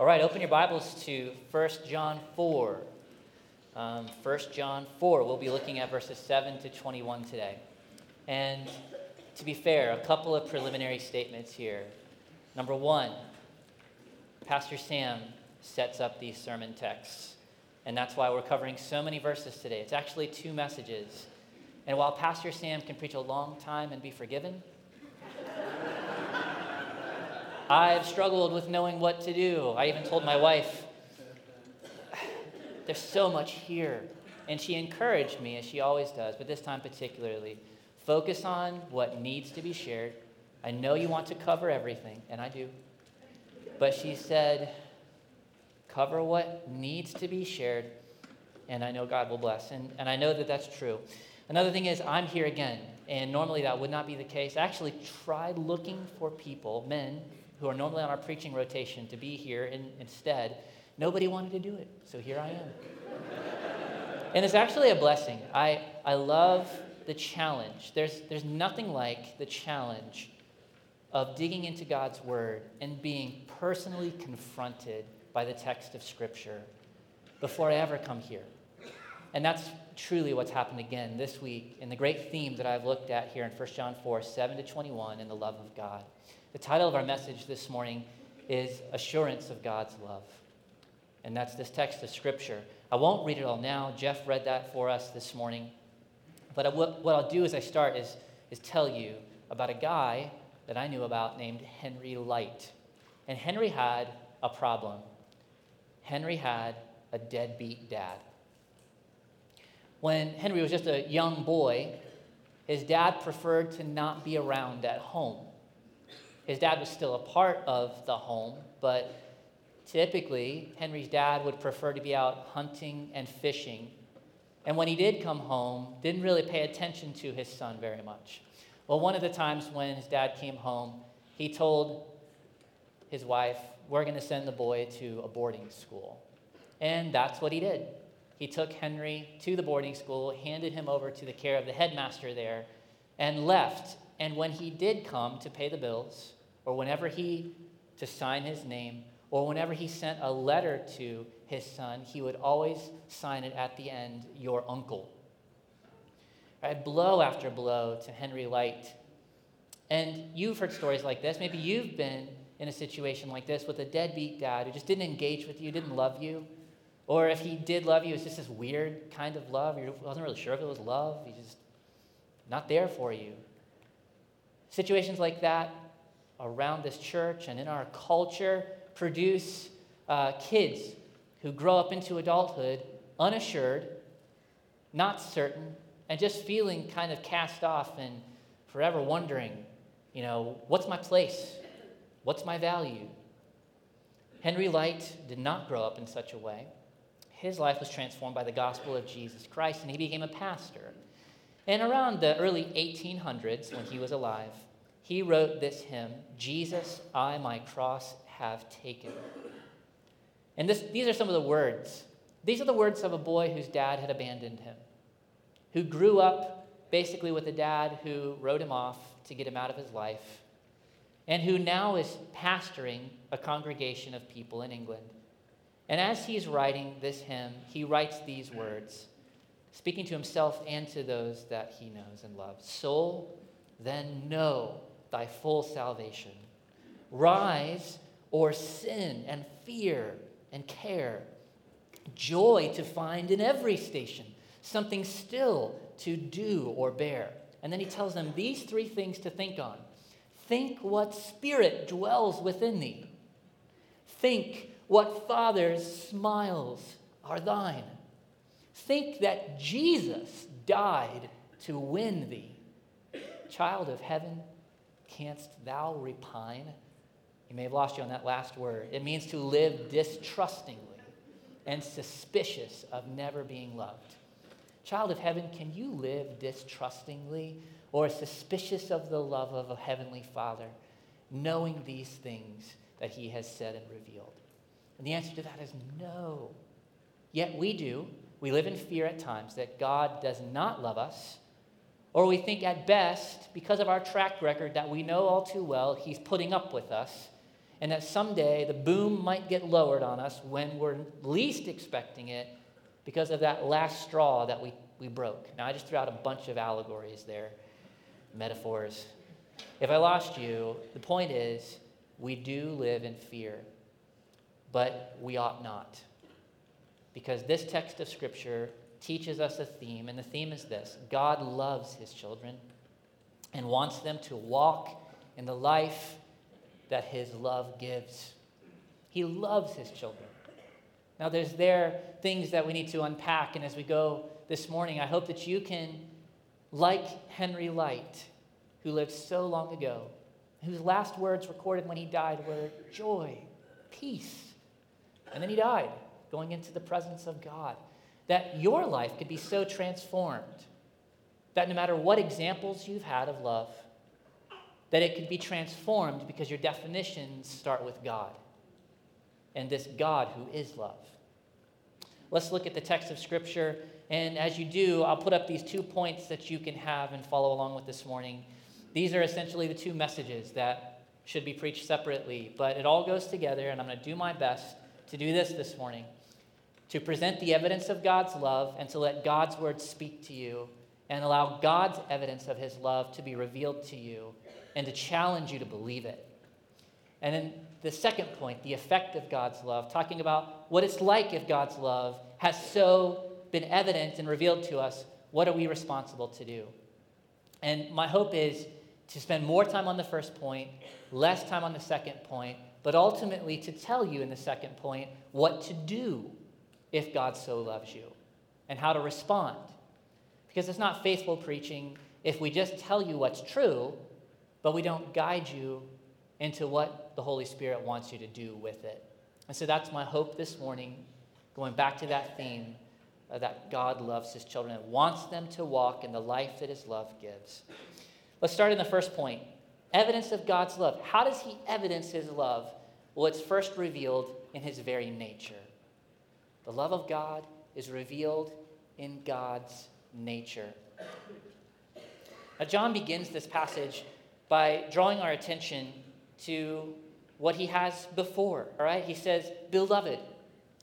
All right, open your Bibles to 1 John 4. Um, 1 John 4, we'll be looking at verses 7 to 21 today. And to be fair, a couple of preliminary statements here. Number one, Pastor Sam sets up these sermon texts, and that's why we're covering so many verses today. It's actually two messages. And while Pastor Sam can preach a long time and be forgiven, I've struggled with knowing what to do. I even told my wife, there's so much here. And she encouraged me, as she always does, but this time particularly, focus on what needs to be shared. I know you want to cover everything, and I do. But she said, cover what needs to be shared, and I know God will bless. And, and I know that that's true. Another thing is, I'm here again, and normally that would not be the case. I actually tried looking for people, men, who are normally on our preaching rotation to be here in, instead. Nobody wanted to do it, so here I am. and it's actually a blessing. I, I love the challenge. There's, there's nothing like the challenge of digging into God's Word and being personally confronted by the text of Scripture before I ever come here. And that's truly what's happened again this week in the great theme that I've looked at here in 1 John 4 7 to 21 in the love of God. The title of our message this morning is Assurance of God's Love. And that's this text of Scripture. I won't read it all now. Jeff read that for us this morning. But what I'll do as I start is, is tell you about a guy that I knew about named Henry Lyte. And Henry had a problem. Henry had a deadbeat dad. When Henry was just a young boy, his dad preferred to not be around at home. His dad was still a part of the home, but typically Henry's dad would prefer to be out hunting and fishing. And when he did come home, didn't really pay attention to his son very much. Well, one of the times when his dad came home, he told his wife, We're going to send the boy to a boarding school. And that's what he did. He took Henry to the boarding school, handed him over to the care of the headmaster there, and left. And when he did come to pay the bills, or whenever he to sign his name, or whenever he sent a letter to his son, he would always sign it at the end, your uncle. Right? Blow after blow to Henry Lyte. And you've heard stories like this. Maybe you've been in a situation like this with a deadbeat dad who just didn't engage with you, didn't love you. Or if he did love you, it's just this weird kind of love. You wasn't really sure if it was love. He's just not there for you. Situations like that around this church and in our culture produce uh, kids who grow up into adulthood unassured, not certain, and just feeling kind of cast off and forever wondering, you know, what's my place? What's my value? Henry Lyte did not grow up in such a way. His life was transformed by the gospel of Jesus Christ, and he became a pastor. And around the early 1800s, when he was alive, he wrote this hymn Jesus, I my cross have taken. And this, these are some of the words. These are the words of a boy whose dad had abandoned him, who grew up basically with a dad who wrote him off to get him out of his life, and who now is pastoring a congregation of people in England. And as he's writing this hymn, he writes these words, speaking to himself and to those that he knows and loves Soul, then know thy full salvation. Rise or sin and fear and care. Joy to find in every station, something still to do or bear. And then he tells them these three things to think on. Think what spirit dwells within thee. Think what Father's smiles are thine. Think that Jesus died to win thee. Child of heaven, canst thou repine? You may have lost you on that last word. It means to live distrustingly and suspicious of never being loved. Child of heaven, can you live distrustingly or suspicious of the love of a heavenly Father, knowing these things that he has said and revealed? And the answer to that is no. Yet we do. We live in fear at times that God does not love us or we think at best, because of our track record that we know all too well, he's putting up with us. and that someday the boom might get lowered on us when we're least expecting it because of that last straw that we, we broke. Now, I just threw out a bunch of allegories there, metaphors. If I lost you, the point is we do live in fear, but we ought not. Because this text of Scripture teaches us a theme, and the theme is this God loves his children and wants them to walk in the life that his love gives. He loves his children. Now, there's there things that we need to unpack, and as we go this morning, I hope that you can, like Henry Lyte, who lived so long ago, whose last words recorded when he died were joy, peace. And then he died, going into the presence of God. That your life could be so transformed that no matter what examples you've had of love, that it could be transformed because your definitions start with God and this God who is love. Let's look at the text of Scripture. And as you do, I'll put up these two points that you can have and follow along with this morning. These are essentially the two messages that should be preached separately, but it all goes together, and I'm going to do my best to do this this morning to present the evidence of God's love and to let God's word speak to you and allow God's evidence of his love to be revealed to you and to challenge you to believe it. And then the second point, the effect of God's love, talking about what it's like if God's love has so been evident and revealed to us, what are we responsible to do? And my hope is to spend more time on the first point, less time on the second point, but ultimately to tell you in the second point what to do if God so loves you and how to respond. Because it's not faithful preaching if we just tell you what's true, but we don't guide you into what the Holy Spirit wants you to do with it. And so that's my hope this morning, going back to that theme uh, that God loves his children and wants them to walk in the life that his love gives. Let's start in the first point evidence of God's love. How does he evidence his love? Well, it's first revealed in his very nature. The love of God is revealed in God's nature. Now, John begins this passage by drawing our attention to what he has before. All right? He says, beloved.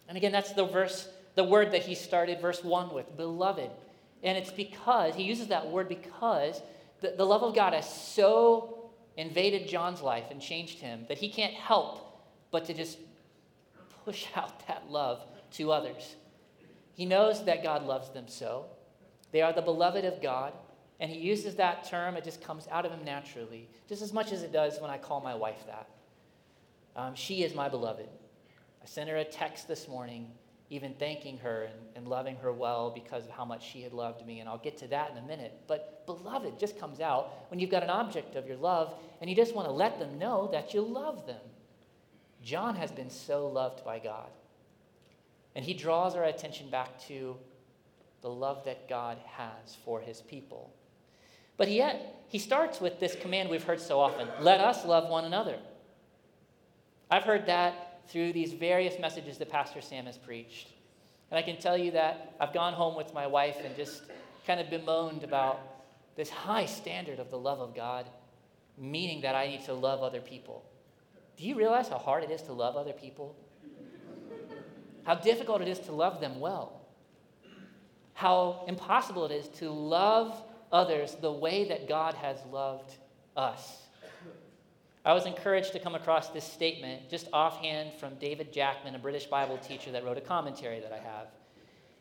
And again, that's the verse, the word that he started verse 1 with, beloved. And it's because, he uses that word because the, the love of God has so invaded John's life and changed him that he can't help but to just push out that love to others. He knows that God loves them so. They are the beloved of God. And he uses that term, it just comes out of him naturally, just as much as it does when I call my wife that. Um, she is my beloved. I sent her a text this morning, even thanking her and, and loving her well because of how much she had loved me. And I'll get to that in a minute. But beloved just comes out when you've got an object of your love and you just want to let them know that you love them. John has been so loved by God. And he draws our attention back to the love that God has for his people. But yet, he starts with this command we've heard so often let us love one another. I've heard that through these various messages that Pastor Sam has preached. And I can tell you that I've gone home with my wife and just kind of bemoaned about this high standard of the love of God, meaning that I need to love other people. Do you realize how hard it is to love other people? How difficult it is to love them well? How impossible it is to love others the way that God has loved us. I was encouraged to come across this statement just offhand from David Jackman, a British Bible teacher that wrote a commentary that I have.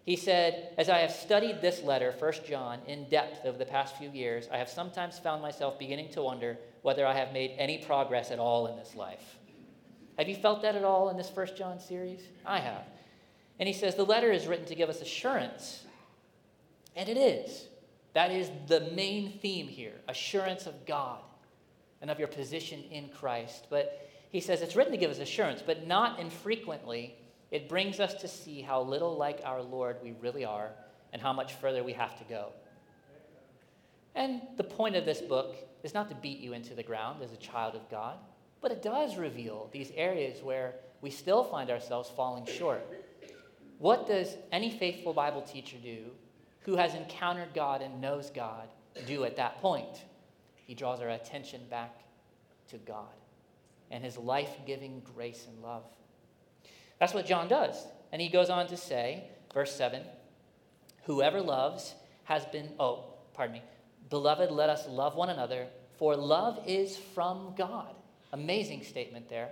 He said, As I have studied this letter, 1 John, in depth over the past few years, I have sometimes found myself beginning to wonder whether I have made any progress at all in this life. Have you felt that at all in this 1 John series? I have. And he says, The letter is written to give us assurance. And it is. That is the main theme here assurance of God and of your position in Christ. But he says it's written to give us assurance, but not infrequently. It brings us to see how little like our Lord we really are and how much further we have to go. And the point of this book is not to beat you into the ground as a child of God, but it does reveal these areas where we still find ourselves falling short. What does any faithful Bible teacher do who has encountered God and knows God do at that point? he draws our attention back to God. and his life giving grace and love. That's what John does. And he goes on to say, verse 7 Whoever loves has been, oh, pardon me, beloved, let us love one another, for love is from God. Amazing statement there.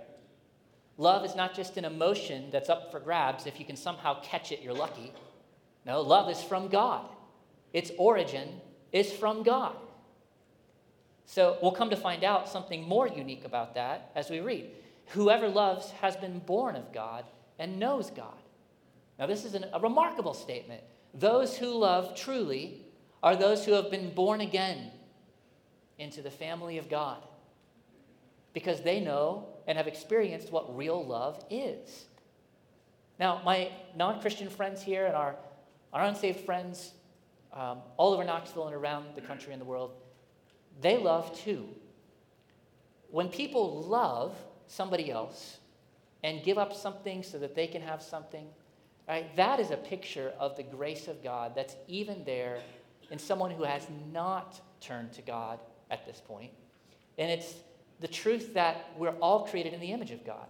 Love is not just an emotion that's up for grabs. If you can somehow catch it, you're lucky. No, love is from God. Its origin is from God. So we'll come to find out something more unique about that as we read. Whoever loves has been born of God and knows God. Now, this is an, a remarkable statement. Those who love truly are those who have been born again into the family of God because they know and have experienced what real love is. Now, my non Christian friends here and our, our unsaved friends um, all over Knoxville and around the country and the world, they love too. When people love somebody else and give up something so that they can have something, right, that is a picture of the grace of God that's even there in someone who has not turned to God at this point. And it's the truth that we're all created in the image of God.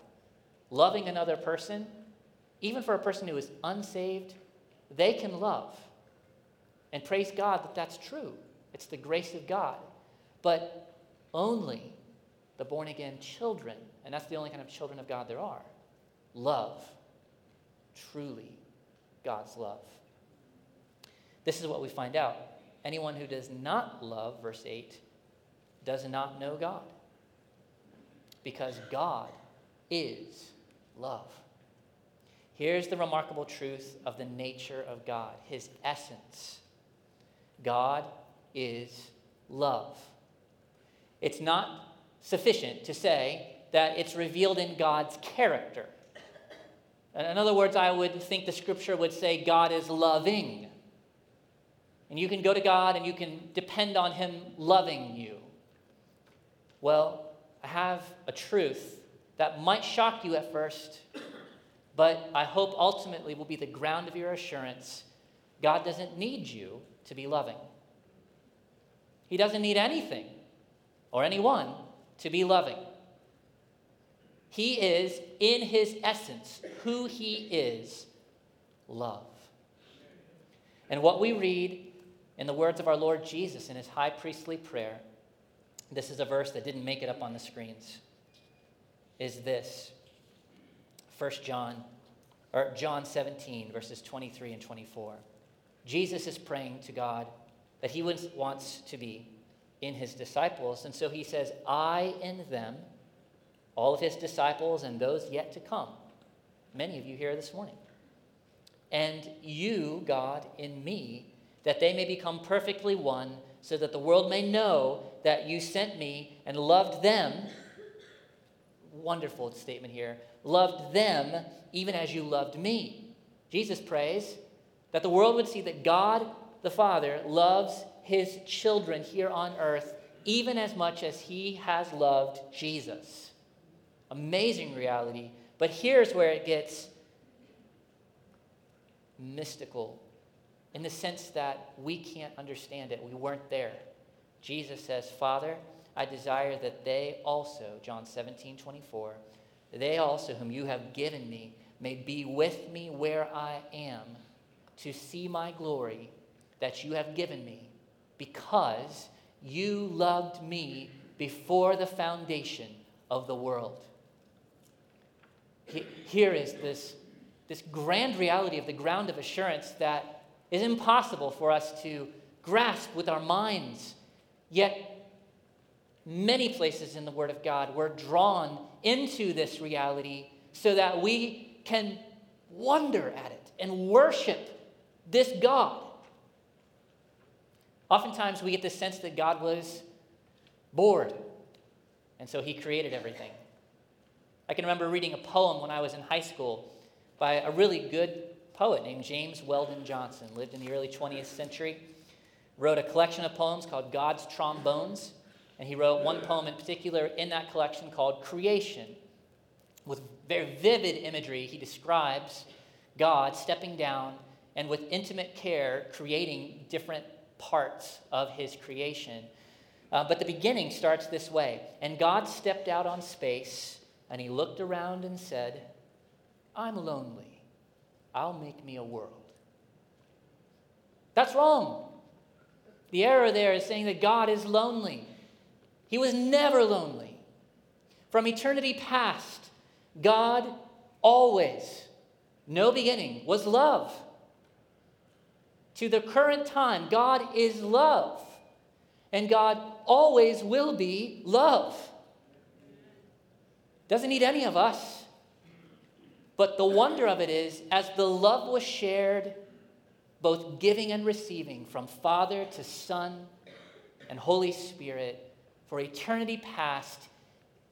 Loving another person, even for a person who is unsaved, they can love. And praise God that that's true. It's the grace of God. But only the born again children, and that's the only kind of children of God there are, love truly God's love. This is what we find out. Anyone who does not love, verse 8, does not know God because God is love. Here's the remarkable truth of the nature of God, his essence. God is love. It's not sufficient to say that it's revealed in God's character. In other words, I would think the scripture would say God is loving. And you can go to God and you can depend on Him loving you. Well, I have a truth that might shock you at first, but I hope ultimately will be the ground of your assurance. God doesn't need you to be loving. He doesn't need anything or anyone to be loving. He is, in his essence, who he is love. And what we read in the words of our Lord Jesus in his high priestly prayer this is a verse that didn't make it up on the screens, is this 1 John, or John 17, verses 23 and 24. Jesus is praying to God that he wants to be in his disciples. And so he says, I in them, all of his disciples and those yet to come. Many of you here this morning. And you, God, in me, that they may become perfectly one so that the world may know that you sent me and loved them. Wonderful statement here. Loved them even as you loved me. Jesus prays that the world would see that God the Father loves his children here on earth even as much as he has loved Jesus. Amazing reality. But here's where it gets mystical in the sense that we can't understand it. We weren't there. Jesus says, Father, I desire that they also, John 17, 24, they also, whom you have given me, may be with me where I am to see my glory that you have given me because you loved me before the foundation of the world. Here is this, this grand reality of the ground of assurance that is impossible for us to grasp with our minds. Yet, many places in the Word of God, we're drawn into this reality so that we can wonder at it and worship this God. Oftentimes, we get the sense that God was bored, and so he created everything. I can remember reading a poem when I was in high school by a really good poet named James Weldon Johnson, lived in the early 20th century, wrote a collection of poems called God's Trombones, and he wrote one poem in particular in that collection called Creation. With very vivid imagery, he describes God stepping down and with intimate care creating different parts of his creation. Uh, but the beginning starts this way And God stepped out on space and he looked around and said, I'm lonely. I'll make me a world. That's wrong. The error there is saying that God is lonely. He was never lonely. From eternity past, God always, no beginning, was love. To the current time, God is love. And God always will be love. Doesn't need any of us. But the wonder of it is, as the love was shared, both giving and receiving from Father to Son and Holy Spirit, for eternity past,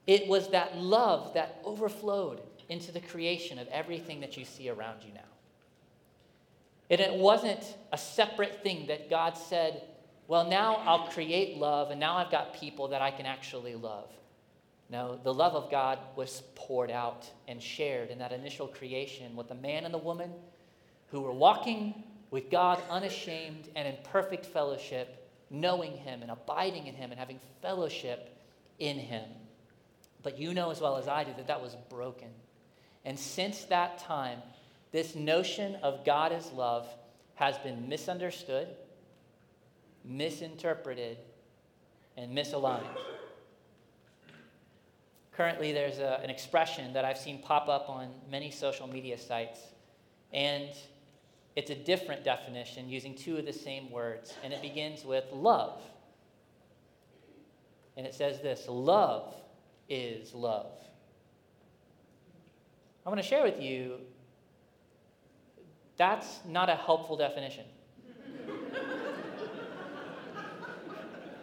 it was that love that overflowed into the creation of everything that you see around you now. And it wasn't a separate thing that God said, well, now I'll create love, and now I've got people that I can actually love. No, the love of God was poured out and shared in that initial creation with the man and the woman who were walking with God unashamed and in perfect fellowship, knowing Him and abiding in Him and having fellowship in Him. But you know as well as I do that that was broken. And since that time, this notion of God as love has been misunderstood, misinterpreted, and misaligned. Currently, there's a, an expression that I've seen pop up on many social media sites, and it's a different definition using two of the same words, and it begins with love. And it says this love is love. I'm going to share with you that's not a helpful definition.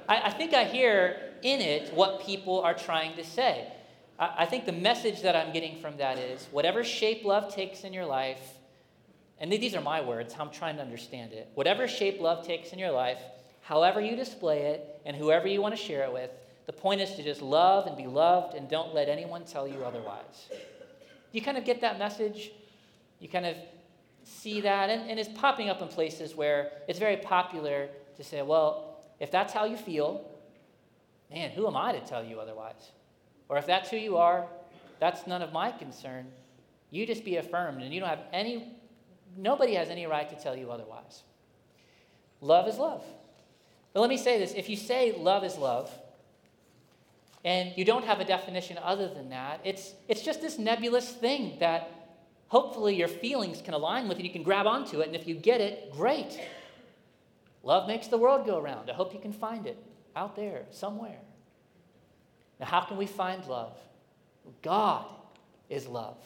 I, I, think I hear in it what people are trying to say. I, think the message that I'm getting from that is whatever shape love takes in your life, and these are my words, how I'm trying to understand it. Whatever shape love takes in your life, however you display it, and whoever you want to share it with, the point is to just love and be loved and don't let anyone tell you otherwise. You kind of get that message? You kind of see that, and, and it's popping up in places where it's very popular to say, well, if that's how you feel, man, who am I to tell you otherwise? Or if that's who you are, that's none of my concern. You just be affirmed, and you don't have any Nobody has any right to tell you otherwise. Love is love. But let me say this if you say love is love, and you don't have a definition other than that, it's, it's just this nebulous thing that hopefully your feelings can align with and you can grab onto it. And if you get it, great. Love makes the world go around. I hope you can find it out there somewhere. Now, how can we find love? God is love.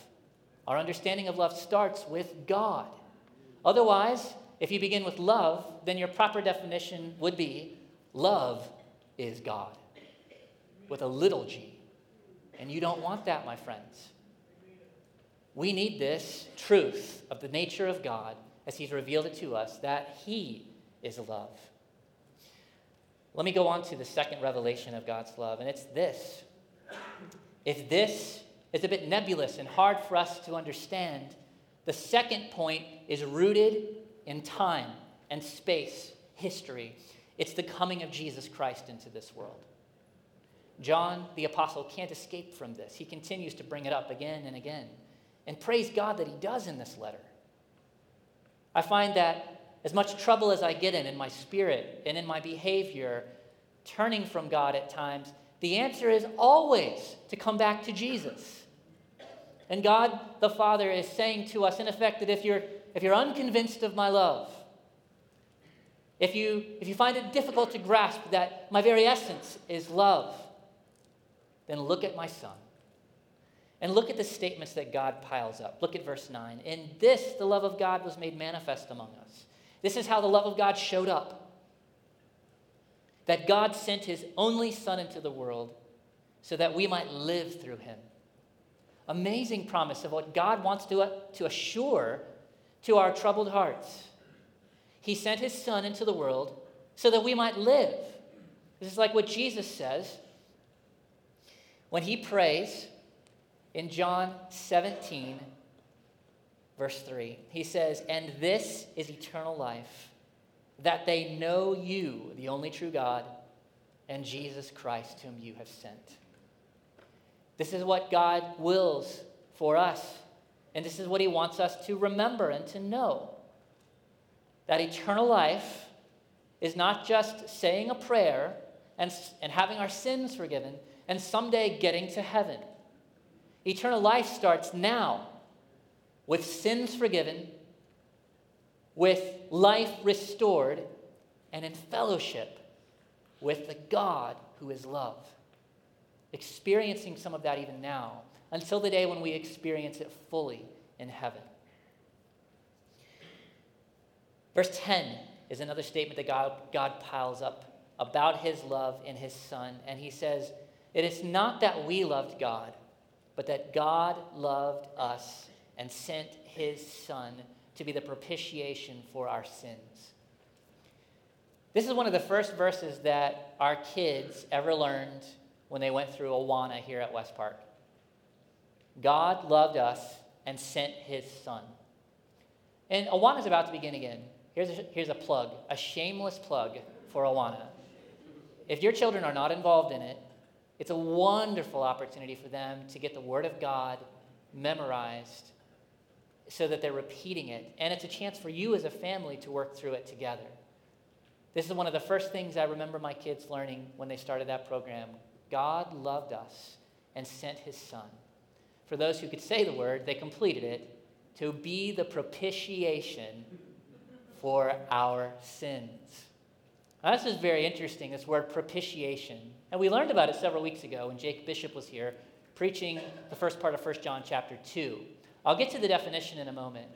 Our understanding of love starts with God. Otherwise, if you begin with love, then your proper definition would be love is God with a little g. And you don't want that, my friends. We need this truth of the nature of God as He's revealed it to us that He is love. Let me go on to the second revelation of God's love, and it's this. If this is a bit nebulous and hard for us to understand, the second point is rooted in time and space, history. It's the coming of Jesus Christ into this world. John, the apostle, can't escape from this. He continues to bring it up again and again. And praise God that he does in this letter. I find that as much trouble as I get in in my spirit and in my behavior, turning from God at times, the answer is always to come back to Jesus. And God the Father is saying to us, in effect, that if you're, if you're unconvinced of my love, if you, if you find it difficult to grasp that my very essence is love, then look at my Son. And look at the statements that God piles up. Look at verse 9. In this, the love of God was made manifest among us. This is how the love of God showed up. That God sent his only Son into the world so that we might live through him amazing promise of what God wants to, to assure to our troubled hearts. He sent his Son into the world so that we might live. This is like what Jesus says when he prays in John 17, verse 3. He says, And this is eternal life, that they know you, the only true God, and Jesus Christ, whom you have sent. This is what God wills for us. And this is what He wants us to remember and to know that eternal life is not just saying a prayer and, and having our sins forgiven and someday getting to heaven. Eternal life starts now with sins forgiven, with life restored, and in fellowship with the God who is love. Experiencing some of that even now, until the day when we experience it fully in heaven. Verse 10 is another statement that God, God piles up about his love in his Son. And he says, It is not that we loved God, but that God loved us and sent his Son to be the propitiation for our sins. This is one of the first verses that our kids ever learned when they went through Awana here at West Park. God loved us and sent his Son. And Awana is about to begin again. Here's a, here's a plug, a shameless plug for Awana. If your children are not involved in it, it's a wonderful opportunity for them to get the Word of God memorized so that they're repeating it. And it's a chance for you as a family to work through it together. This is one of the first things I remember my kids learning when they started that program. God loved us and sent his son. For those who could say the word, they completed it to be the propitiation for our sins. Now, this is very interesting, this word propitiation. And we learned about it several weeks ago when Jake Bishop was here preaching the first part of 1 John chapter 2. I'll get to the definition in a moment.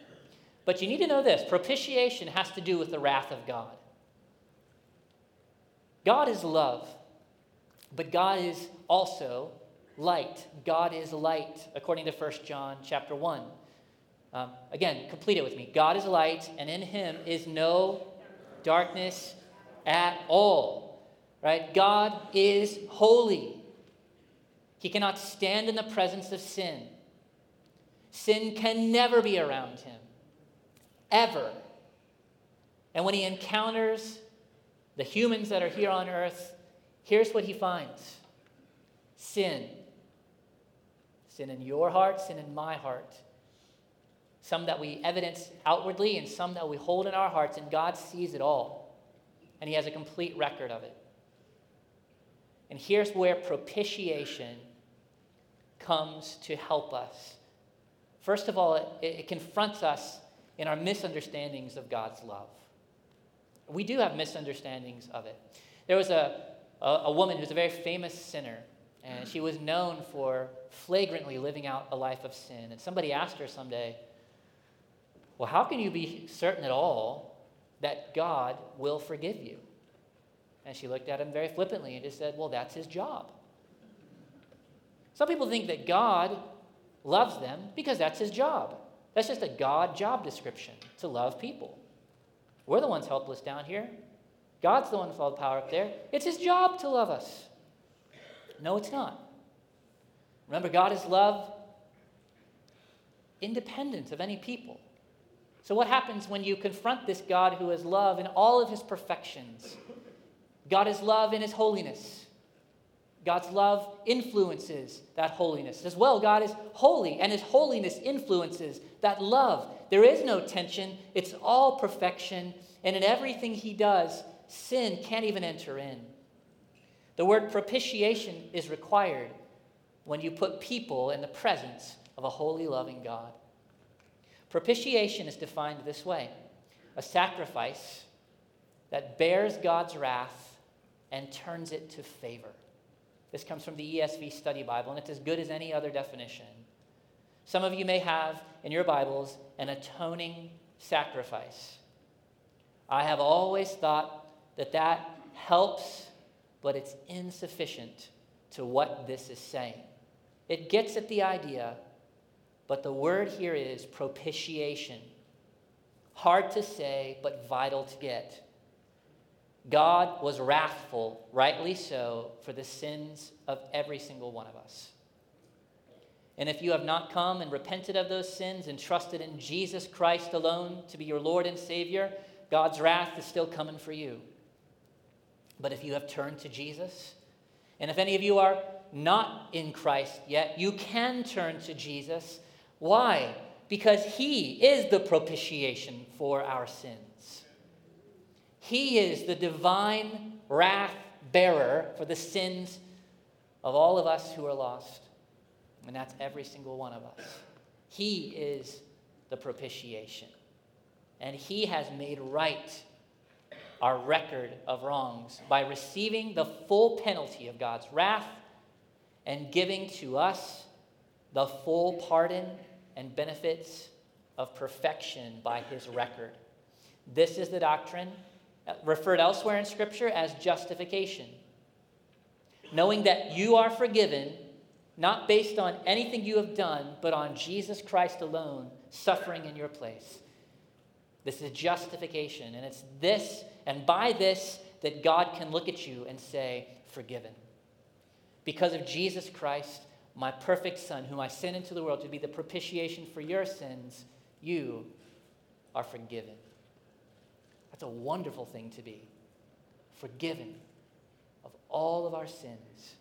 But you need to know this propitiation has to do with the wrath of God. God is love, but God is also light. God is light, according to 1 John chapter 1. Um, again, complete it with me. God is light, and in him is no darkness at all. Right? God is holy. He cannot stand in the presence of sin. Sin can never be around him, ever. And when he encounters the humans that are here on earth, here's what he finds sin. Sin in your heart, sin in my heart some that we evidence outwardly, and some that we hold in our hearts, and God sees it all. And He has a complete record of it. And here's where propitiation comes to help us. First of all, it, it confronts us in our misunderstandings of God's love. We do have misunderstandings of it. There was a, a, a woman who's a very famous sinner, and she was known for flagrantly living out a life of sin. And somebody asked her someday, well, how can you be certain at all that God will forgive you? And she looked at him very flippantly and just said, Well, that's his job. Some people think that God loves them because that's his job. That's just a God job description to love people. We're the ones helpless down here. God's the one with all the power up there. It's his job to love us. No, it's not. Remember, God is love independent of any people. So, what happens when you confront this God who is love in all of his perfections? God is love in his holiness. God's love influences that holiness. As well, God is holy, and his holiness influences that love. There is no tension, it's all perfection, and in everything he does, sin can't even enter in. The word propitiation is required when you put people in the presence of a holy, loving God. Propitiation is defined this way a sacrifice that bears God's wrath and turns it to favor. This comes from the ESV Study Bible, and it's as good as any other definition. Some of you may have in your Bibles an atoning sacrifice. I have always thought that that helps, but it's insufficient to what this is saying. It gets at the idea but the word here is propitiation. Hard to say, but vital to get. God was wrathful, rightly so, for the sins of every single one of us. And if you have not come and repented of those sins and trusted in Jesus Christ alone to be your Lord and Savior, God's wrath is still coming for you. But if you have turned to Jesus, and if any of you are not in Christ yet, you can turn to Jesus. Why? Because he is the propitiation for our sins. He is the divine wrath bearer for the sins of all of us who are lost. And that's every single one of us. He is the propitiation. And he has made right our record of wrongs by receiving the full penalty of God's wrath and giving to us the full pardon and benefits of perfection by his record. This is the doctrine referred elsewhere in Scripture as justification. Knowing that you are forgiven, not based on anything you have done, but on Jesus Christ alone, suffering in your place. This is justification, and it's this, and by this, that God can look at you and say, Forgiven. Because of Jesus Christ, my perfect Son, whom I sent into the world to be the propitiation for your sins, you are forgiven. That's a wonderful thing to be. Forgiven of all of our sins.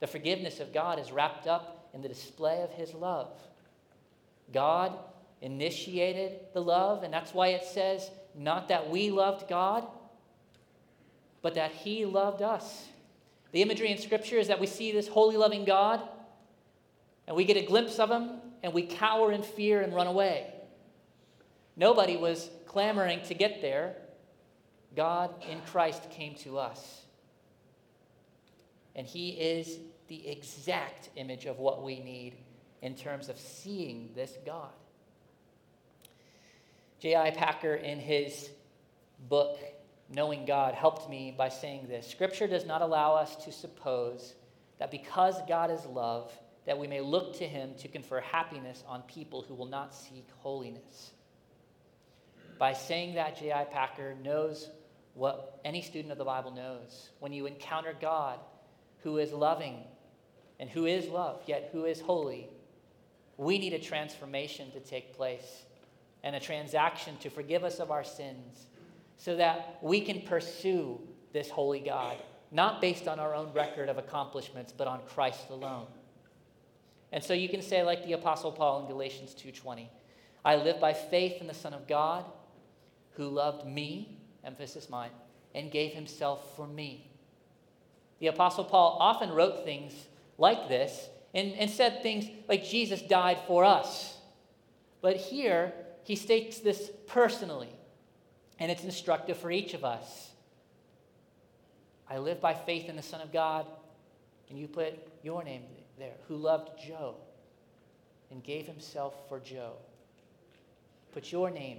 The forgiveness of God is wrapped up in the display of His love. God initiated the love, and that's why it says, not that we loved God, but that He loved us. The imagery in Scripture is that we see this holy, loving God, and we get a glimpse of Him, and we cower in fear and run away. Nobody was clamoring to get there. God in Christ came to us. And He is the exact image of what we need in terms of seeing this God. J.I. Packer, in his book, Knowing God, helped me by saying this Scripture does not allow us to suppose that because God is love, that we may look to him to confer happiness on people who will not seek holiness. By saying that, J.I. Packer knows what any student of the Bible knows. When you encounter God, who is loving and who is love, yet who is holy, we need a transformation to take place and a transaction to forgive us of our sins so that we can pursue this holy God, not based on our own record of accomplishments, but on Christ alone. And so you can say like the apostle Paul in Galatians 2:20, I live by faith in the Son of God who loved me, emphasis mine, and gave himself for me. The apostle Paul often wrote things like this and, and said things like Jesus died for us. But here, he states this personally, and it's instructive for each of us. I live by faith in the Son of God, and you put your name there, who loved Joe and gave himself for Joe. Put your name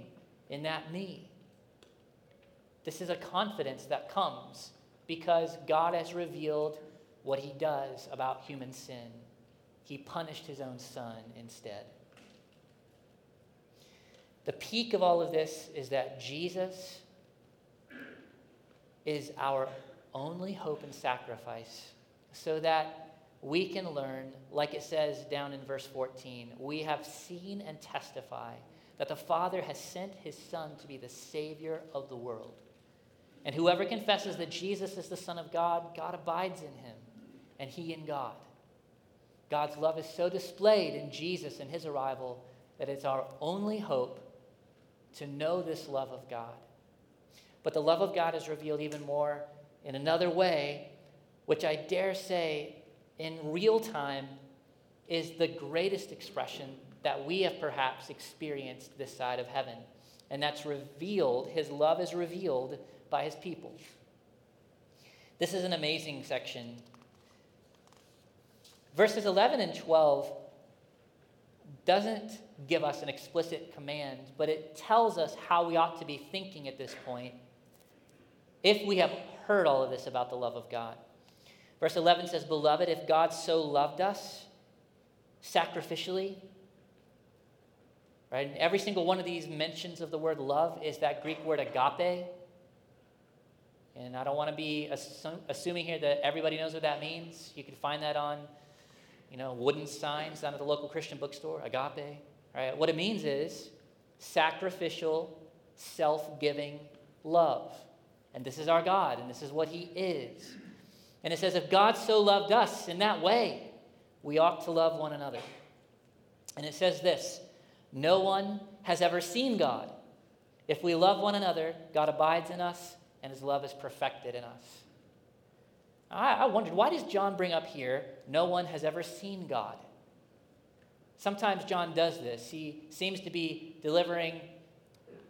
in that me. This is a confidence that comes because God has revealed what he does about human sin. He punished his own son instead. The peak of all of this is that Jesus is our only hope and sacrifice so that we can learn, like it says down in verse 14, we have seen and testify that the Father has sent his Son to be the Savior of the world. And whoever confesses that Jesus is the Son of God, God abides in him, and he in God. God's love is so displayed in Jesus and his arrival that it's our only hope to know this love of God. But the love of God is revealed even more in another way, which I dare say in real time is the greatest expression that we have perhaps experienced this side of heaven. And that's revealed, his love is revealed by his people. This is an amazing section. Verses 11 and 12 doesn't give us an explicit command, but it tells us how we ought to be thinking at this point if we have heard all of this about the love of God. Verse 11 says, Beloved, if God so loved us sacrificially, right? And every single one of these mentions of the word love is that Greek word agape. And I don't want to be assu- assuming here that everybody knows what that means. You can find that on you know, wooden signs down at the local Christian bookstore, agape, right? What it means is sacrificial, self giving love. And this is our God, and this is what He is. And it says, If God so loved us in that way, we ought to love one another. And it says this No one has ever seen God. If we love one another, God abides in us, and his love is perfected in us. I, I wondered, why does John bring up here, no one has ever seen God? Sometimes John does this. He seems to be delivering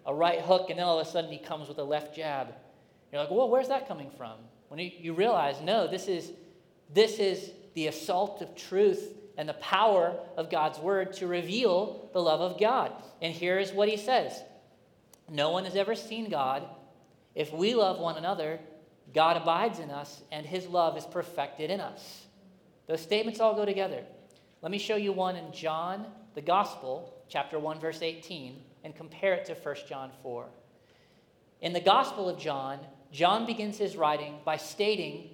a right hook, and then all of a sudden he comes with a left jab. You're like, well, where's that coming from? When you, you realize, no, this is, this is the assault of truth and the power of God's word to reveal the love of God. And here is what he says No one has ever seen God. If we love one another, God abides in us, and his love is perfected in us. Those statements all go together. Let me show you one in John, the Gospel, chapter 1, verse 18, and compare it to 1 John 4. In the Gospel of John, John begins his writing by stating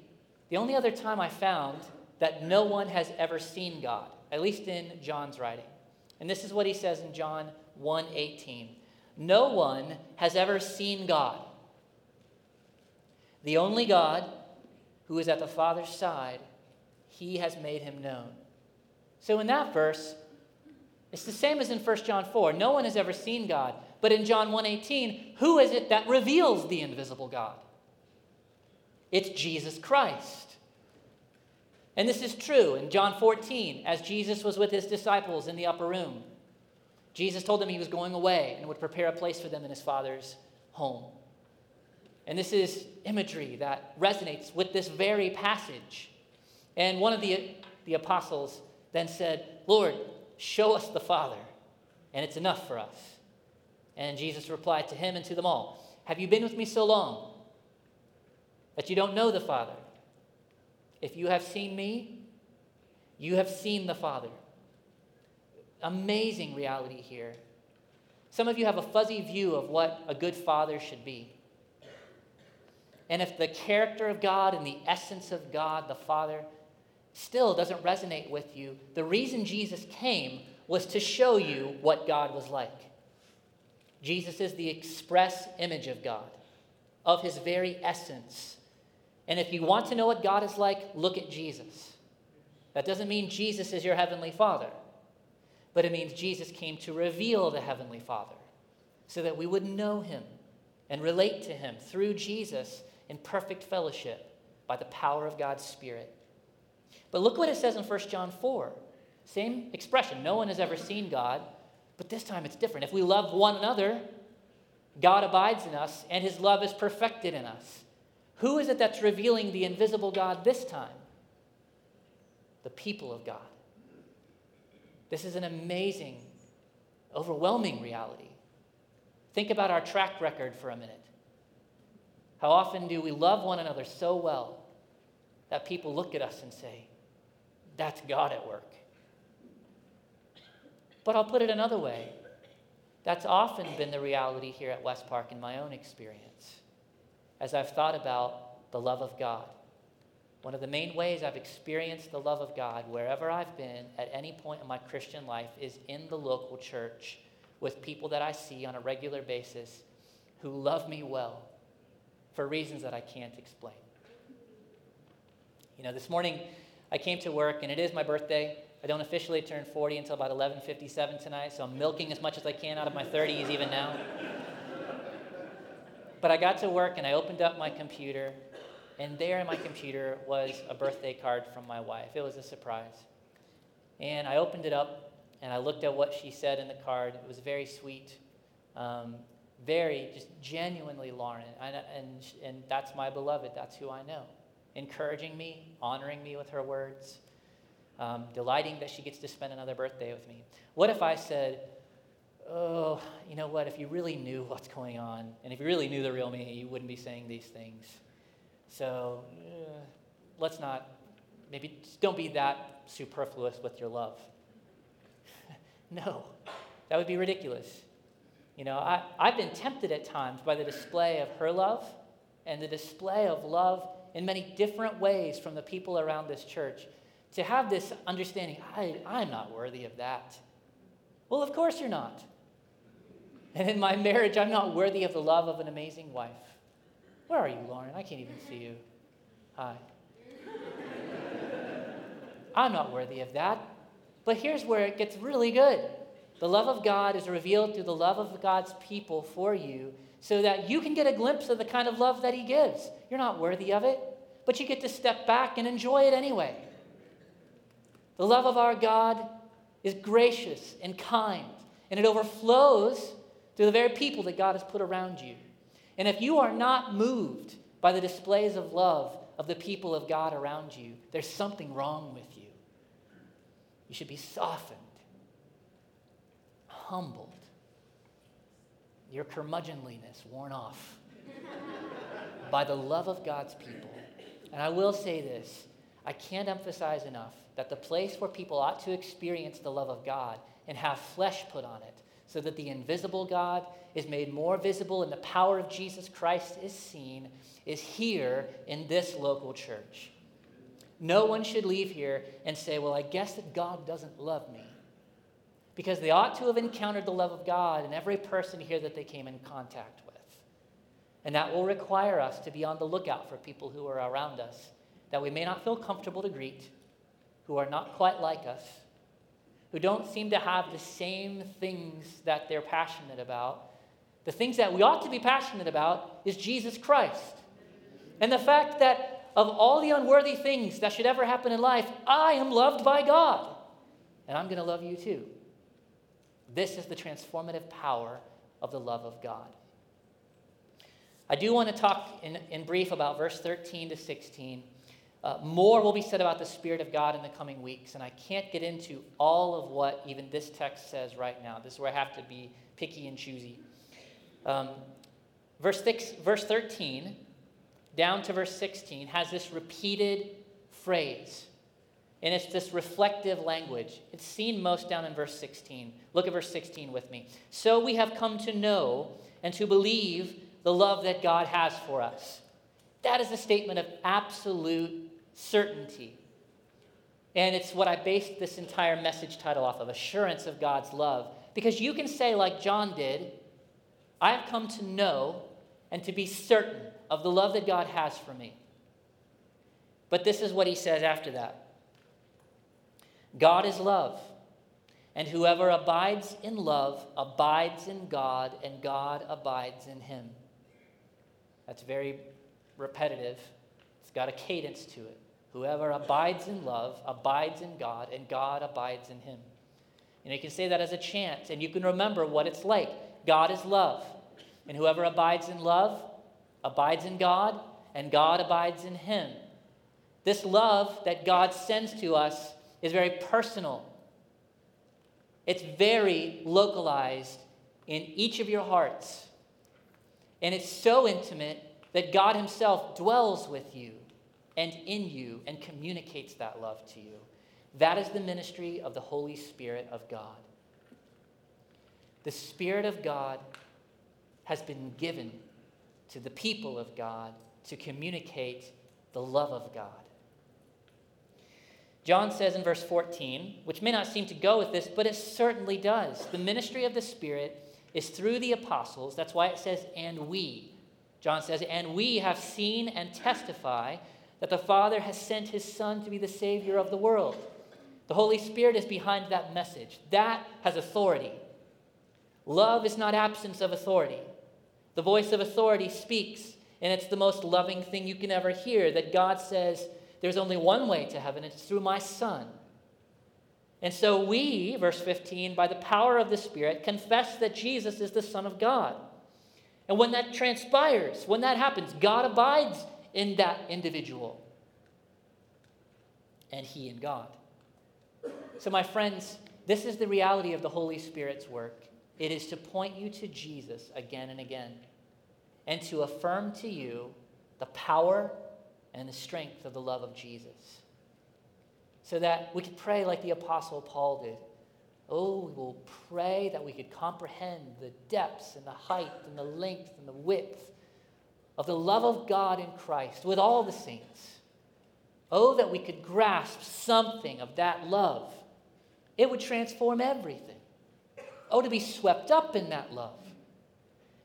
the only other time I found that no one has ever seen God, at least in John's writing. And this is what he says in John 1:18. No one has ever seen God. The only God who is at the Father's side, he has made him known. So in that verse, it's the same as in 1 John 4. No one has ever seen God. But in John 1:18, who is it that reveals the invisible God? It's Jesus Christ. And this is true in John 14, as Jesus was with his disciples in the upper room. Jesus told them he was going away and would prepare a place for them in his Father's home. And this is imagery that resonates with this very passage. And one of the, the apostles then said, Lord, show us the Father, and it's enough for us. And Jesus replied to him and to them all, Have you been with me so long? that you don't know the Father. If you have seen me, you have seen the Father. Amazing reality here. Some of you have a fuzzy view of what a good father should be. And if the character of God and the essence of God, the Father, still doesn't resonate with you, the reason Jesus came was to show you what God was like. Jesus is the express image of God, of his very essence. And if you want to know what God is like, look at Jesus. That doesn't mean Jesus is your heavenly Father, but it means Jesus came to reveal the heavenly Father so that we would know him and relate to him through Jesus in perfect fellowship by the power of God's Spirit. But look what it says in 1 John 4. Same expression. No one has ever seen God, but this time it's different. If we love one another, God abides in us, and his love is perfected in us. Who is it that's revealing the invisible God this time? The people of God. This is an amazing, overwhelming reality. Think about our track record for a minute. How often do we love one another so well that people look at us and say, That's God at work? But I'll put it another way. That's often been the reality here at West Park in my own experience as I've thought about the love of God. One of the main ways I've experienced the love of God wherever I've been at any point in my Christian life is in the local church with people that I see on a regular basis who love me well for reasons that I can't explain. You know, this morning I came to work and it is my birthday. I don't officially turn 40 until about 11:57 tonight, so I'm milking as much as I can out of my 30s even now. But I got to work and I opened up my computer, and there in my computer was a birthday card from my wife. It was a surprise. And I opened it up and I looked at what she said in the card. It was very sweet, um, very just genuinely Lauren. And, and, and that's my beloved, that's who I know. Encouraging me, honoring me with her words, um, delighting that she gets to spend another birthday with me. What if I said, oh, you know what, if you really knew what's going on, and if you really knew the real me, you wouldn't be saying these things. So uh, let's not, maybe don't be that superfluous with your love. no, that would be ridiculous. You know, I, I've been tempted at times by the display of her love and the display of love in many different ways from the people around this church to have this understanding I, I'm not worthy of that. Well, of course you're not. And in my marriage, I'm not worthy of the love of an amazing wife. Where are you, Lauren? I can't even see you. Hi. I'm not worthy of that. But here's where it gets really good the love of God is revealed through the love of God's people for you so that you can get a glimpse of the kind of love that He gives. You're not worthy of it, but you get to step back and enjoy it anyway. The love of our God is gracious and kind, and it overflows to the very people that God has put around you. And if you are not moved by the displays of love of the people of God around you, there's something wrong with you. You should be softened, humbled, your curmudgeonliness worn off by the love of God's people. And I will say this I can't emphasize enough that the place where people ought to experience the love of God and have flesh put on it so that the invisible God is made more visible and the power of Jesus Christ is seen is here in this local church. No one should leave here and say, Well, I guess that God doesn't love me. Because they ought to have encountered the love of God in every person here that they came in contact with. And that will require us to be on the lookout for people who are around us that we may not feel comfortable to greet, who are not quite like us, who don't seem to have the same things that they're passionate about. The things that we ought to be passionate about is Jesus Christ. And the fact that of all the unworthy things that should ever happen in life, I am loved by God. And I'm going to love you too. This is the transformative power of the love of God. I do want to talk in, in brief about verse 13 to 16 uh, more will be said about the Spirit of God in the coming weeks, and I can't get into all of what even this text says right now. This is where I have to be picky and choosy. Um, verse, six, verse 13 down to verse 16 has this repeated phrase, and it's this reflective language. It's seen most down in verse 16. Look at verse 16 with me. So we have come to know and to believe the love that God has for us. That is a statement of absolute certainty. And it's what I based this entire message title off of assurance of God's love. Because you can say, like John did, I have come to know and to be certain of the love that God has for me. But this is what he says after that God is love, and whoever abides in love abides in God, and God abides in him. That's very repetitive, it's got a cadence to it. Whoever abides in love abides in God, and God abides in him. And you can say that as a chant, and you can remember what it's like. God is love. And whoever abides in love abides in God, and God abides in him. This love that God sends to us is very personal, it's very localized in each of your hearts. And it's so intimate that God Himself dwells with you and in you and communicates that love to you. That is the ministry of the Holy Spirit of God. The Spirit of God has been given to the people of God to communicate the love of God. John says in verse 14, which may not seem to go with this, but it certainly does. The ministry of the Spirit is through the apostles. That's why it says, and we. John says, and we have seen and testify that the Father has sent his Son to be the Savior of the world. The Holy Spirit is behind that message. That has authority. Love is not absence of authority. The voice of authority speaks, and it's the most loving thing you can ever hear that God says, There's only one way to heaven, it's through my Son. And so we, verse 15, by the power of the Spirit, confess that Jesus is the Son of God. And when that transpires, when that happens, God abides in that individual and he in God. So, my friends, this is the reality of the Holy Spirit's work. It is to point you to Jesus again and again and to affirm to you the power and the strength of the love of Jesus. So that we could pray like the Apostle Paul did. Oh, we will pray that we could comprehend the depths and the height and the length and the width of the love of God in Christ with all the saints. Oh, that we could grasp something of that love. It would transform everything. Oh, to be swept up in that love.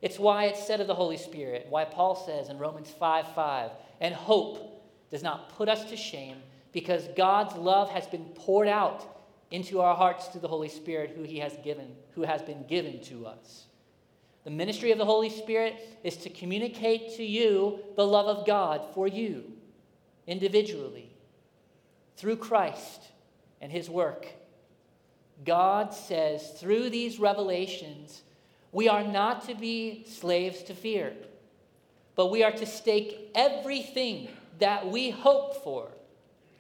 It's why it's said of the Holy Spirit, why Paul says in Romans 5 5, and hope does not put us to shame because God's love has been poured out into our hearts through the Holy Spirit who he has given who has been given to us. The ministry of the Holy Spirit is to communicate to you the love of God for you individually through Christ and his work. God says through these revelations, we are not to be slaves to fear, but we are to stake everything that we hope for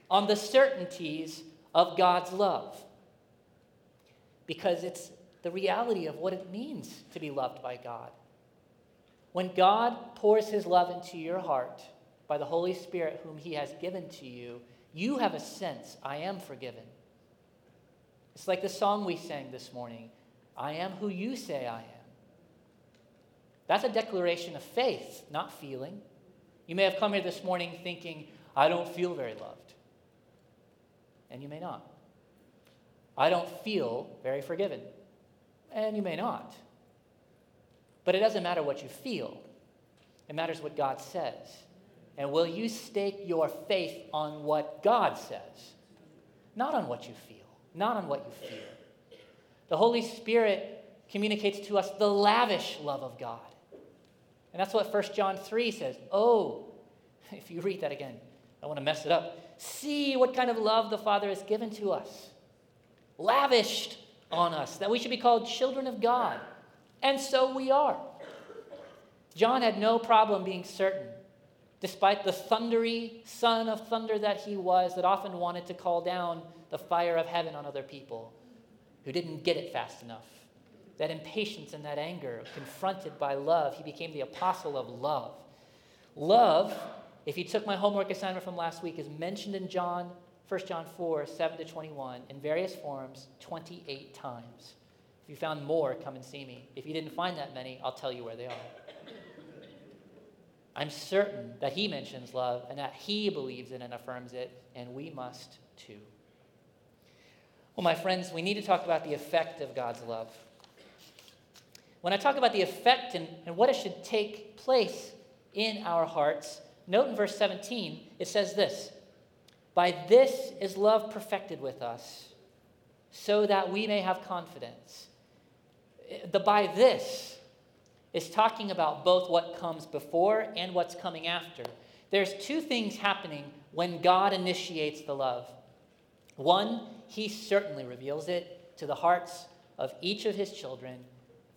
on the certainties of God's love. Because it's the reality of what it means to be loved by God. When God pours his love into your heart by the Holy Spirit, whom he has given to you, you have a sense I am forgiven. It's like the song we sang this morning I am who you say I am. That's a declaration of faith, not feeling. You may have come here this morning thinking, I don't feel very loved. And you may not. I don't feel very forgiven. And you may not. But it doesn't matter what you feel, it matters what God says. And will you stake your faith on what God says, not on what you feel, not on what you fear? The Holy Spirit communicates to us the lavish love of God. And that's what 1 John 3 says. Oh, if you read that again, I want to mess it up. See what kind of love the Father has given to us. Lavished on us, that we should be called children of God. And so we are. John had no problem being certain, despite the thundery son of thunder that he was, that often wanted to call down the fire of heaven on other people who didn't get it fast enough. That impatience and that anger, confronted by love, he became the apostle of love. Love, if you took my homework assignment from last week, is mentioned in John 1 John 4, 7 to 21, in various forms, 28 times. If you found more, come and see me. If you didn't find that many, I'll tell you where they are. I'm certain that he mentions love and that he believes it and affirms it, and we must too. Well, my friends, we need to talk about the effect of God's love. When I talk about the effect and, and what it should take place in our hearts, note in verse 17, it says this by this is love perfected with us, so that we may have confidence. The by this is talking about both what comes before and what's coming after. There's two things happening when God initiates the love. One, he certainly reveals it to the hearts of each of his children,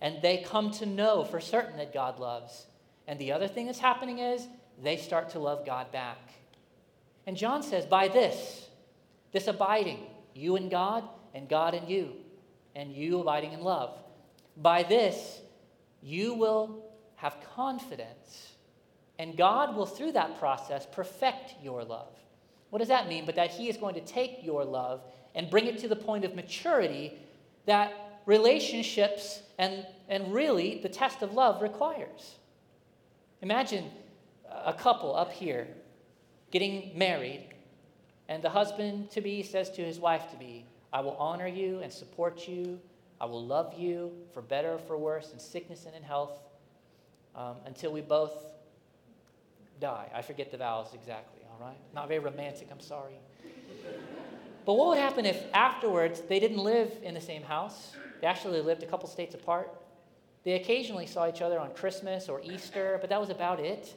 and they come to know for certain that God loves. And the other thing that's happening is they start to love God back. And John says, by this, this abiding, you and God, and God and you, and you abiding in love. By this, you will have confidence, and God will, through that process, perfect your love. What does that mean? But that He is going to take your love and bring it to the point of maturity that relationships and, and really the test of love requires. Imagine a couple up here getting married, and the husband to be says to his wife to be, I will honor you and support you. I will love you for better or for worse, in sickness and in health, um, until we both die. I forget the vows exactly, all right? Not very romantic, I'm sorry. but what would happen if afterwards they didn't live in the same house? They actually lived a couple states apart. They occasionally saw each other on Christmas or Easter, but that was about it.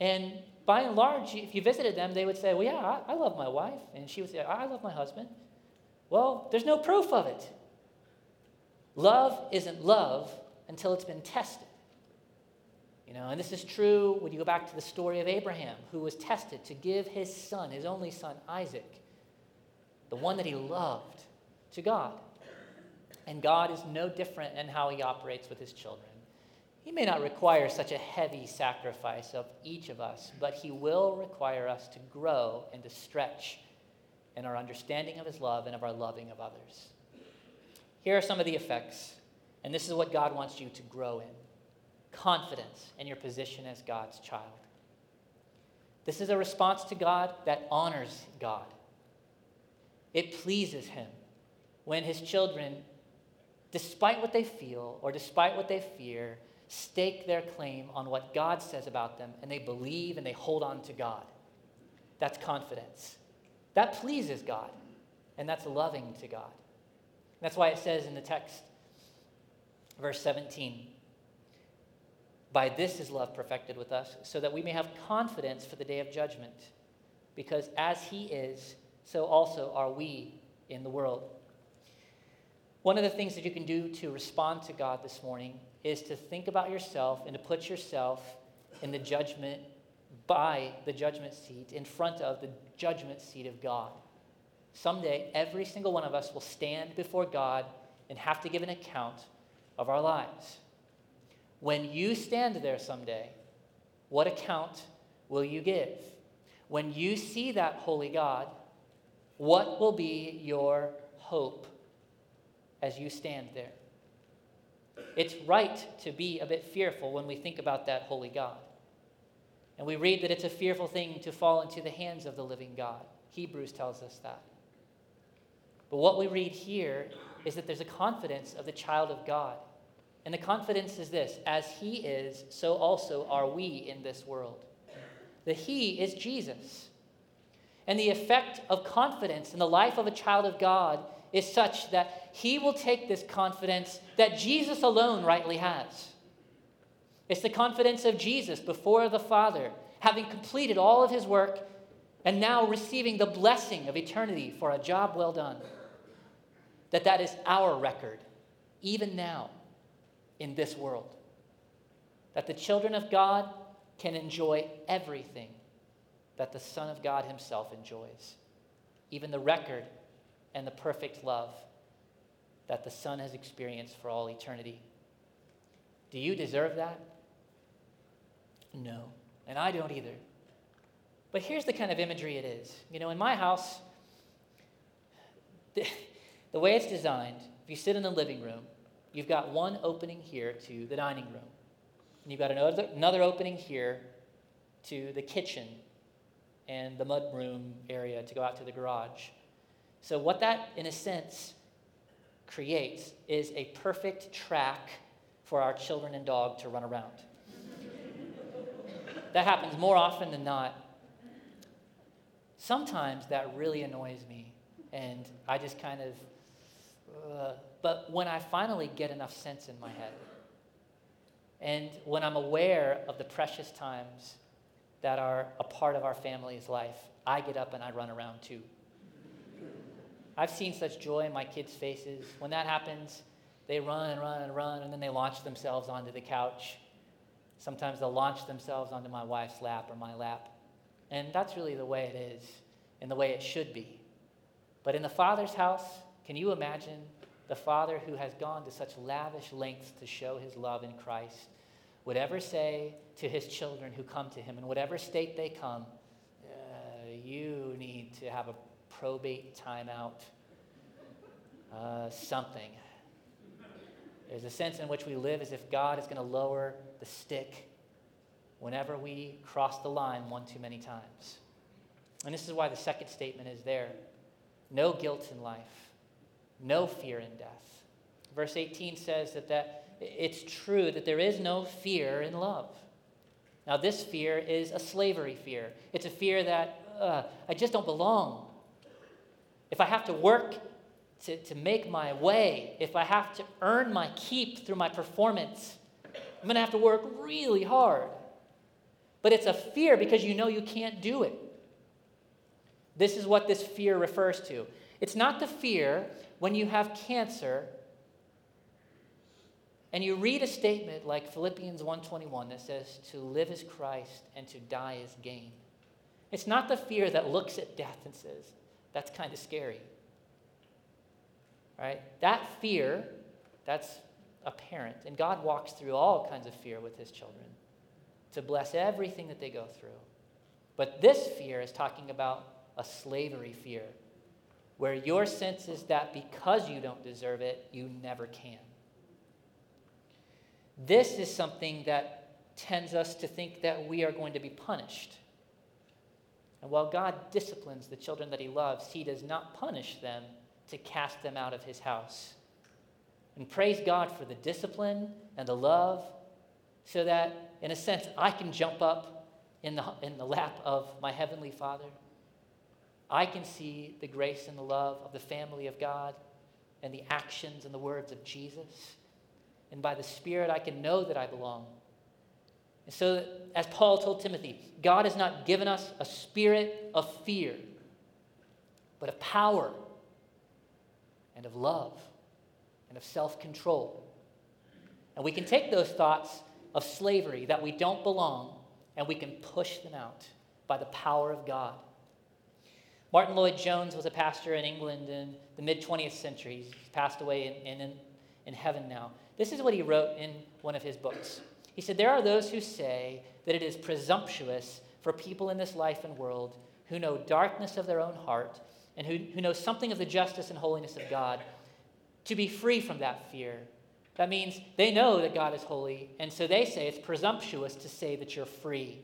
And by and large, if you visited them, they would say, Well, yeah, I, I love my wife. And she would say, I love my husband. Well, there's no proof of it. Love isn't love until it's been tested. You know, and this is true when you go back to the story of Abraham, who was tested to give his son, his only son, Isaac, the one that he loved, to God. And God is no different in how he operates with his children. He may not require such a heavy sacrifice of each of us, but He will require us to grow and to stretch in our understanding of His love and of our loving of others. Here are some of the effects, and this is what God wants you to grow in confidence in your position as God's child. This is a response to God that honors God. It pleases Him when His children, despite what they feel or despite what they fear, stake their claim on what God says about them, and they believe and they hold on to God. That's confidence. That pleases God, and that's loving to God. That's why it says in the text, verse 17, By this is love perfected with us, so that we may have confidence for the day of judgment. Because as He is, so also are we in the world. One of the things that you can do to respond to God this morning is to think about yourself and to put yourself in the judgment, by the judgment seat, in front of the judgment seat of God. Someday, every single one of us will stand before God and have to give an account of our lives. When you stand there someday, what account will you give? When you see that holy God, what will be your hope as you stand there. It's right to be a bit fearful when we think about that holy God. And we read that it's a fearful thing to fall into the hands of the living God. Hebrews tells us that. But what we read here is that there's a confidence of the child of God. And the confidence is this as he is, so also are we in this world. The he is Jesus. And the effect of confidence in the life of a child of God is such that he will take this confidence that Jesus alone rightly has. It's the confidence of Jesus before the Father, having completed all of his work and now receiving the blessing of eternity for a job well done. That that is our record, even now in this world. That the children of God can enjoy everything that the Son of God himself enjoys, even the record and the perfect love that the Son has experienced for all eternity. Do you deserve that? No. And I don't either. But here's the kind of imagery it is. You know, in my house, the, the way it's designed, if you sit in the living room, you've got one opening here to the dining room. And you've got another, another opening here to the kitchen and the mudroom area to go out to the garage. So, what that, in a sense, creates is a perfect track for our children and dog to run around. that happens more often than not. Sometimes that really annoys me, and I just kind of, uh, but when I finally get enough sense in my head, and when I'm aware of the precious times that are a part of our family's life, I get up and I run around too. I've seen such joy in my kids' faces. When that happens, they run and run and run, and then they launch themselves onto the couch. Sometimes they'll launch themselves onto my wife's lap or my lap. And that's really the way it is and the way it should be. But in the Father's house, can you imagine the Father who has gone to such lavish lengths to show his love in Christ would ever say to his children who come to him, in whatever state they come, uh, you need to have a probate timeout, uh, something. There's a sense in which we live as if God is going to lower the stick whenever we cross the line one too many times. And this is why the second statement is there no guilt in life, no fear in death. Verse 18 says that, that it's true that there is no fear in love. Now, this fear is a slavery fear. It's a fear that uh, I just don't belong if I have to work to, to make my way, if I have to earn my keep through my performance, I'm going to have to work really hard. But it's a fear because you know you can't do it. This is what this fear refers to. It's not the fear when you have cancer and you read a statement like Philippians 1:21 that says to live is Christ and to die is gain. It's not the fear that looks at death and says, that's kind of scary. Right? That fear, that's apparent. And God walks through all kinds of fear with his children to bless everything that they go through. But this fear is talking about a slavery fear, where your sense is that because you don't deserve it, you never can. This is something that tends us to think that we are going to be punished. And while God disciplines the children that he loves, he does not punish them to cast them out of his house. And praise God for the discipline and the love, so that, in a sense, I can jump up in the, in the lap of my Heavenly Father. I can see the grace and the love of the family of God and the actions and the words of Jesus. And by the Spirit, I can know that I belong. And so, as Paul told Timothy, God has not given us a spirit of fear, but of power and of love and of self control. And we can take those thoughts of slavery that we don't belong and we can push them out by the power of God. Martyn Lloyd-Jones was a pastor in England in the mid 20th century. He's passed away in, in, in heaven now. This is what he wrote in one of his books. He said, There are those who say that it is presumptuous for people in this life and world who know darkness of their own heart and who, who know something of the justice and holiness of God to be free from that fear. That means they know that God is holy, and so they say it's presumptuous to say that you're free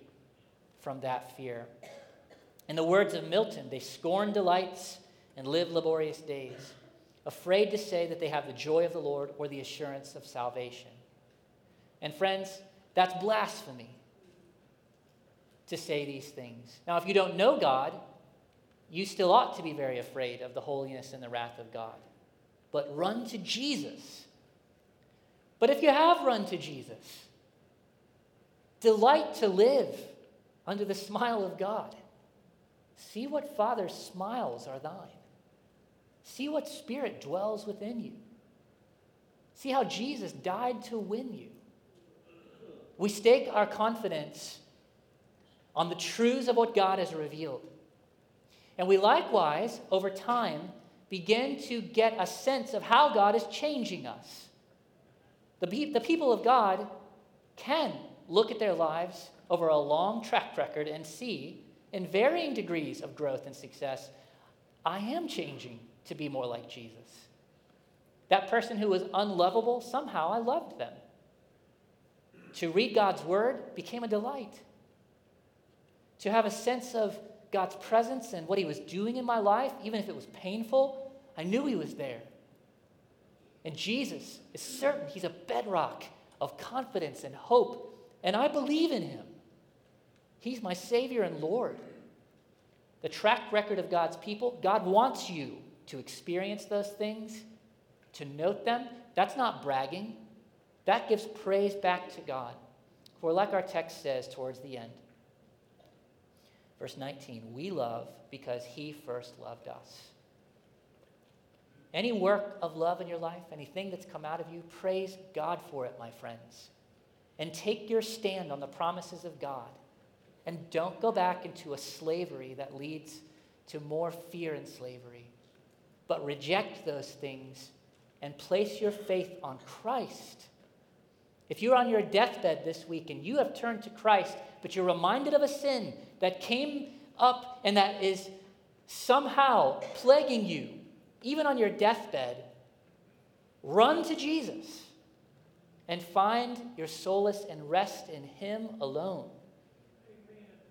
from that fear. In the words of Milton, they scorn delights and live laborious days, afraid to say that they have the joy of the Lord or the assurance of salvation. And friends, that's blasphemy to say these things. Now, if you don't know God, you still ought to be very afraid of the holiness and the wrath of God. But run to Jesus. But if you have run to Jesus, delight to live under the smile of God. See what Father's smiles are thine. See what Spirit dwells within you. See how Jesus died to win you. We stake our confidence on the truths of what God has revealed. And we likewise, over time, begin to get a sense of how God is changing us. The, the people of God can look at their lives over a long track record and see, in varying degrees of growth and success, I am changing to be more like Jesus. That person who was unlovable, somehow I loved them. To read God's word became a delight. To have a sense of God's presence and what He was doing in my life, even if it was painful, I knew He was there. And Jesus is certain He's a bedrock of confidence and hope, and I believe in Him. He's my Savior and Lord. The track record of God's people, God wants you to experience those things, to note them. That's not bragging, that gives praise back to God. For, like our text says towards the end, verse 19, we love because he first loved us. Any work of love in your life, anything that's come out of you, praise God for it, my friends. And take your stand on the promises of God. And don't go back into a slavery that leads to more fear and slavery. But reject those things and place your faith on Christ if you're on your deathbed this week and you have turned to Christ, but you're reminded of a sin that came up and that is somehow plaguing you, even on your deathbed, run to Jesus and find your solace and rest in Him alone.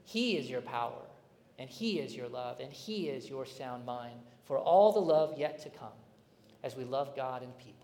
He is your power, and He is your love, and He is your sound mind for all the love yet to come as we love God and people.